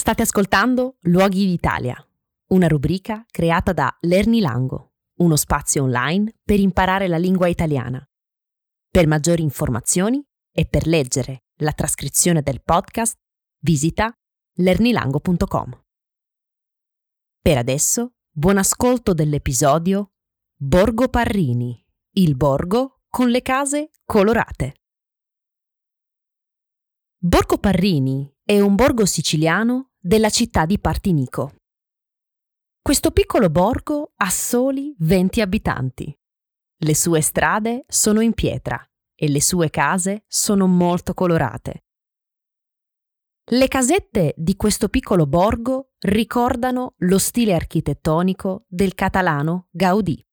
State ascoltando Luoghi d'Italia, una rubrica creata da Lernilango, uno spazio online per imparare la lingua italiana. Per maggiori informazioni e per leggere la trascrizione del podcast, visita lernilango.com. Per adesso, buon ascolto dell'episodio Borgo Parrini, il borgo con le case colorate. Borgo Parrini è un borgo siciliano della città di Partinico. Questo piccolo borgo ha soli 20 abitanti. Le sue strade sono in pietra e le sue case sono molto colorate. Le casette di questo piccolo borgo ricordano lo stile architettonico del catalano Gaudì.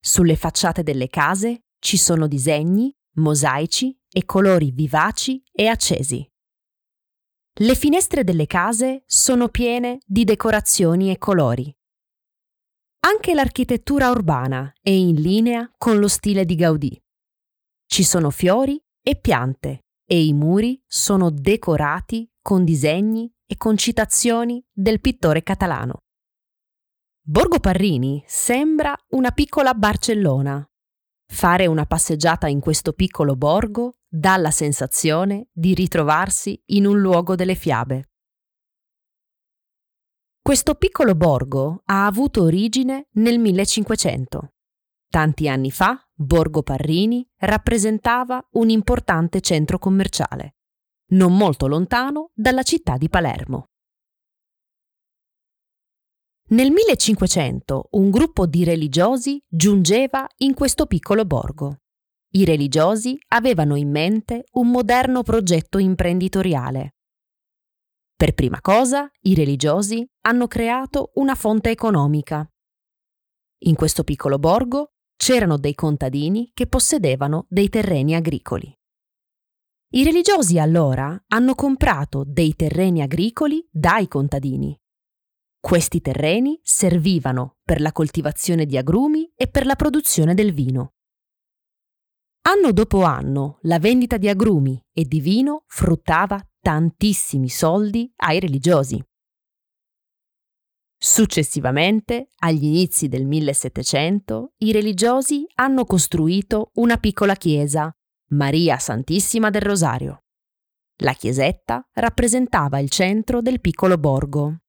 Sulle facciate delle case ci sono disegni, mosaici e colori vivaci e accesi. Le finestre delle case sono piene di decorazioni e colori. Anche l'architettura urbana è in linea con lo stile di Gaudì. Ci sono fiori e piante e i muri sono decorati con disegni e con citazioni del pittore catalano. Borgo Parrini sembra una piccola Barcellona. Fare una passeggiata in questo piccolo borgo dà la sensazione di ritrovarsi in un luogo delle fiabe. Questo piccolo borgo ha avuto origine nel 1500. Tanti anni fa, Borgo Parrini rappresentava un importante centro commerciale, non molto lontano dalla città di Palermo. Nel 1500 un gruppo di religiosi giungeva in questo piccolo borgo. I religiosi avevano in mente un moderno progetto imprenditoriale. Per prima cosa, i religiosi hanno creato una fonte economica. In questo piccolo borgo c'erano dei contadini che possedevano dei terreni agricoli. I religiosi allora hanno comprato dei terreni agricoli dai contadini questi terreni servivano per la coltivazione di agrumi e per la produzione del vino. Anno dopo anno la vendita di agrumi e di vino fruttava tantissimi soldi ai religiosi. Successivamente, agli inizi del 1700, i religiosi hanno costruito una piccola chiesa, Maria Santissima del Rosario. La chiesetta rappresentava il centro del piccolo borgo.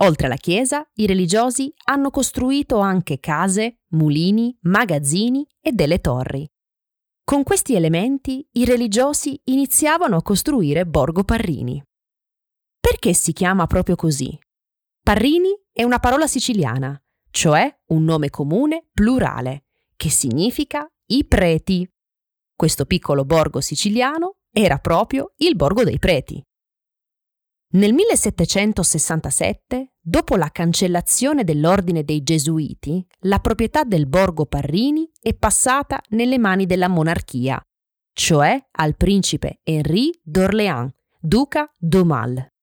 Oltre alla chiesa, i religiosi hanno costruito anche case, mulini, magazzini e delle torri. Con questi elementi i religiosi iniziavano a costruire Borgo Parrini. Perché si chiama proprio così? Parrini è una parola siciliana, cioè un nome comune plurale, che significa i preti. Questo piccolo borgo siciliano era proprio il Borgo dei Preti. Nel 1767, dopo la cancellazione dell'ordine dei Gesuiti, la proprietà del borgo Parrini è passata nelle mani della monarchia, cioè al principe Henri d'Orléans, duca d'Aumale.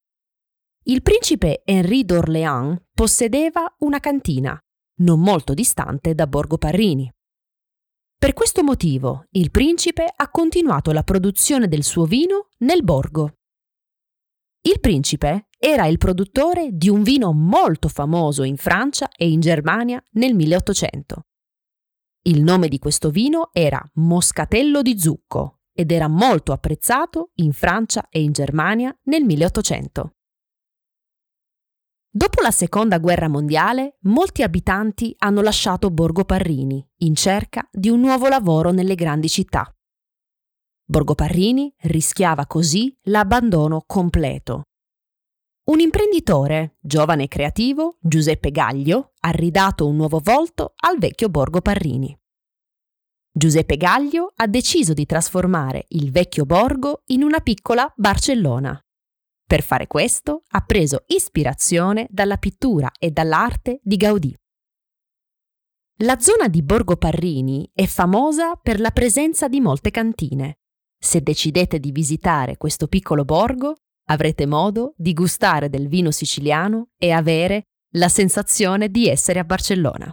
Il principe Henri d'Orléans possedeva una cantina, non molto distante da Borgo Parrini. Per questo motivo il principe ha continuato la produzione del suo vino nel borgo. Il principe era il produttore di un vino molto famoso in Francia e in Germania nel 1800. Il nome di questo vino era Moscatello di Zucco ed era molto apprezzato in Francia e in Germania nel 1800. Dopo la Seconda Guerra Mondiale, molti abitanti hanno lasciato Borgo Parrini in cerca di un nuovo lavoro nelle grandi città. Borgo Parrini rischiava così l'abbandono completo. Un imprenditore, giovane e creativo, Giuseppe Gaglio, ha ridato un nuovo volto al vecchio Borgo Parrini. Giuseppe Gaglio ha deciso di trasformare il vecchio borgo in una piccola Barcellona. Per fare questo ha preso ispirazione dalla pittura e dall'arte di Gaudì. La zona di Borgo Parrini è famosa per la presenza di molte cantine, se decidete di visitare questo piccolo borgo, avrete modo di gustare del vino siciliano e avere la sensazione di essere a Barcellona.